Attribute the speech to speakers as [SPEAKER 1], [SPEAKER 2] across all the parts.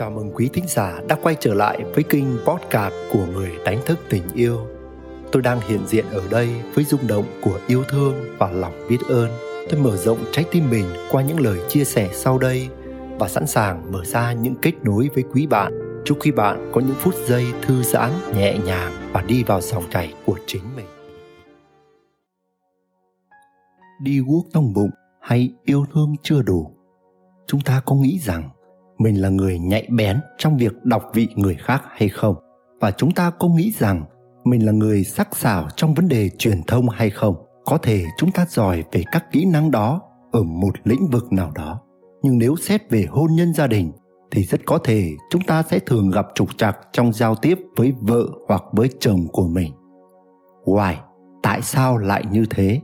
[SPEAKER 1] Chào mừng quý thính giả đã quay trở lại với kênh podcast của người đánh thức tình yêu. Tôi đang hiện diện ở đây với rung động của yêu thương và lòng biết ơn. Tôi mở rộng trái tim mình qua những lời chia sẻ sau đây và sẵn sàng mở ra những kết nối với quý bạn. Chúc quý bạn có những phút giây thư giãn, nhẹ nhàng và đi vào dòng chảy của chính mình. Đi guốc trong bụng hay yêu thương chưa đủ? Chúng ta có nghĩ rằng mình là người nhạy bén trong việc đọc vị người khác hay không? Và chúng ta có nghĩ rằng mình là người sắc sảo trong vấn đề truyền thông hay không? Có thể chúng ta giỏi về các kỹ năng đó ở một lĩnh vực nào đó. Nhưng nếu xét về hôn nhân gia đình, thì rất có thể chúng ta sẽ thường gặp trục trặc trong giao tiếp với vợ hoặc với chồng của mình. Why? Tại sao lại như thế?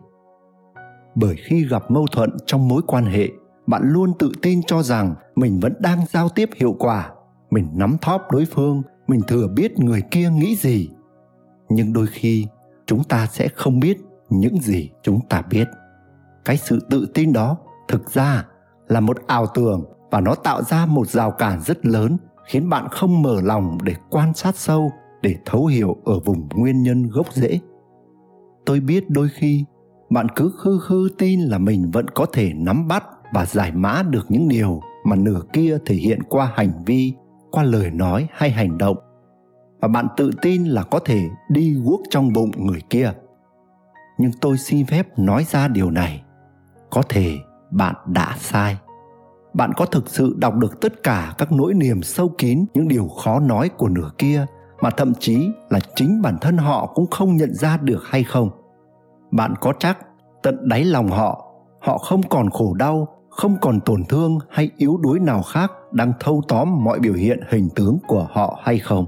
[SPEAKER 1] Bởi khi gặp mâu thuẫn trong mối quan hệ bạn luôn tự tin cho rằng mình vẫn đang giao tiếp hiệu quả, mình nắm thóp đối phương, mình thừa biết người kia nghĩ gì. Nhưng đôi khi, chúng ta sẽ không biết những gì chúng ta biết. Cái sự tự tin đó thực ra là một ảo tưởng và nó tạo ra một rào cản rất lớn, khiến bạn không mở lòng để quan sát sâu, để thấu hiểu ở vùng nguyên nhân gốc rễ. Tôi biết đôi khi bạn cứ khư khư tin là mình vẫn có thể nắm bắt và giải mã được những điều mà nửa kia thể hiện qua hành vi, qua lời nói hay hành động. Và bạn tự tin là có thể đi guốc trong bụng người kia. Nhưng tôi xin phép nói ra điều này. Có thể bạn đã sai. Bạn có thực sự đọc được tất cả các nỗi niềm sâu kín, những điều khó nói của nửa kia, mà thậm chí là chính bản thân họ cũng không nhận ra được hay không? Bạn có chắc tận đáy lòng họ họ không còn khổ đau không còn tổn thương hay yếu đuối nào khác đang thâu tóm mọi biểu hiện hình tướng của họ hay không.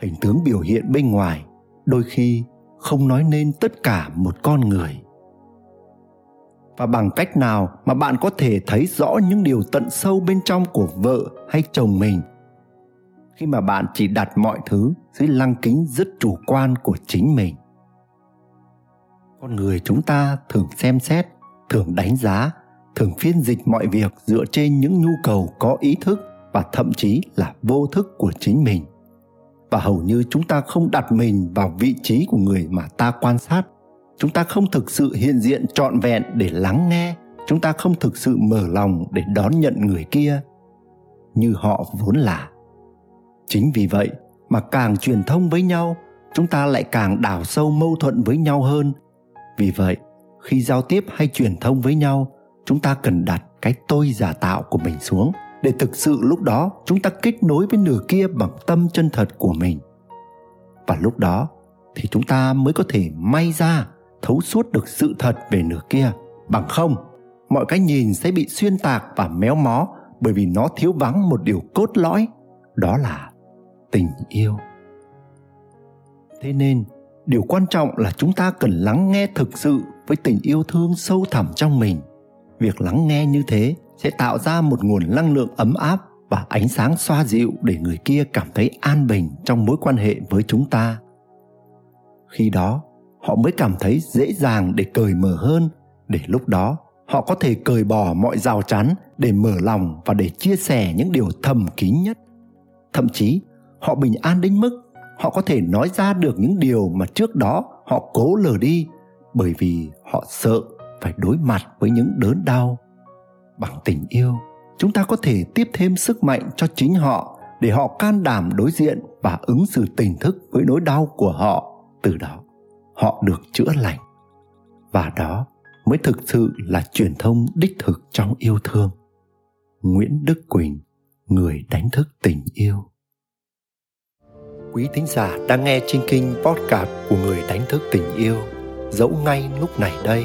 [SPEAKER 1] Hình tướng biểu hiện bên ngoài, đôi khi không nói nên tất cả một con người. Và bằng cách nào mà bạn có thể thấy rõ những điều tận sâu bên trong của vợ hay chồng mình? Khi mà bạn chỉ đặt mọi thứ dưới lăng kính rất chủ quan của chính mình. Con người chúng ta thường xem xét, thường đánh giá thường phiên dịch mọi việc dựa trên những nhu cầu có ý thức và thậm chí là vô thức của chính mình. Và hầu như chúng ta không đặt mình vào vị trí của người mà ta quan sát. Chúng ta không thực sự hiện diện trọn vẹn để lắng nghe. Chúng ta không thực sự mở lòng để đón nhận người kia, như họ vốn là. Chính vì vậy mà càng truyền thông với nhau, chúng ta lại càng đào sâu mâu thuẫn với nhau hơn. Vì vậy, khi giao tiếp hay truyền thông với nhau chúng ta cần đặt cái tôi giả tạo của mình xuống để thực sự lúc đó chúng ta kết nối với nửa kia bằng tâm chân thật của mình. Và lúc đó thì chúng ta mới có thể may ra, thấu suốt được sự thật về nửa kia. Bằng không, mọi cái nhìn sẽ bị xuyên tạc và méo mó bởi vì nó thiếu vắng một điều cốt lõi, đó là tình yêu. Thế nên, điều quan trọng là chúng ta cần lắng nghe thực sự với tình yêu thương sâu thẳm trong mình việc lắng nghe như thế sẽ tạo ra một nguồn năng lượng ấm áp và ánh sáng xoa dịu để người kia cảm thấy an bình trong mối quan hệ với chúng ta. Khi đó, họ mới cảm thấy dễ dàng để cởi mở hơn, để lúc đó, họ có thể cởi bỏ mọi rào chắn để mở lòng và để chia sẻ những điều thầm kín nhất. Thậm chí, họ bình an đến mức họ có thể nói ra được những điều mà trước đó họ cố lờ đi bởi vì họ sợ phải đối mặt với những đớn đau. Bằng tình yêu, chúng ta có thể tiếp thêm sức mạnh cho chính họ để họ can đảm đối diện và ứng xử tỉnh thức với nỗi đau của họ. Từ đó, họ được chữa lành. Và đó mới thực sự là truyền thông đích thực trong yêu thương. Nguyễn đức quỳnh, người đánh thức tình yêu. Quý thính giả đang nghe trên kinh podcast của người đánh thức tình yêu, dẫu ngay lúc này đây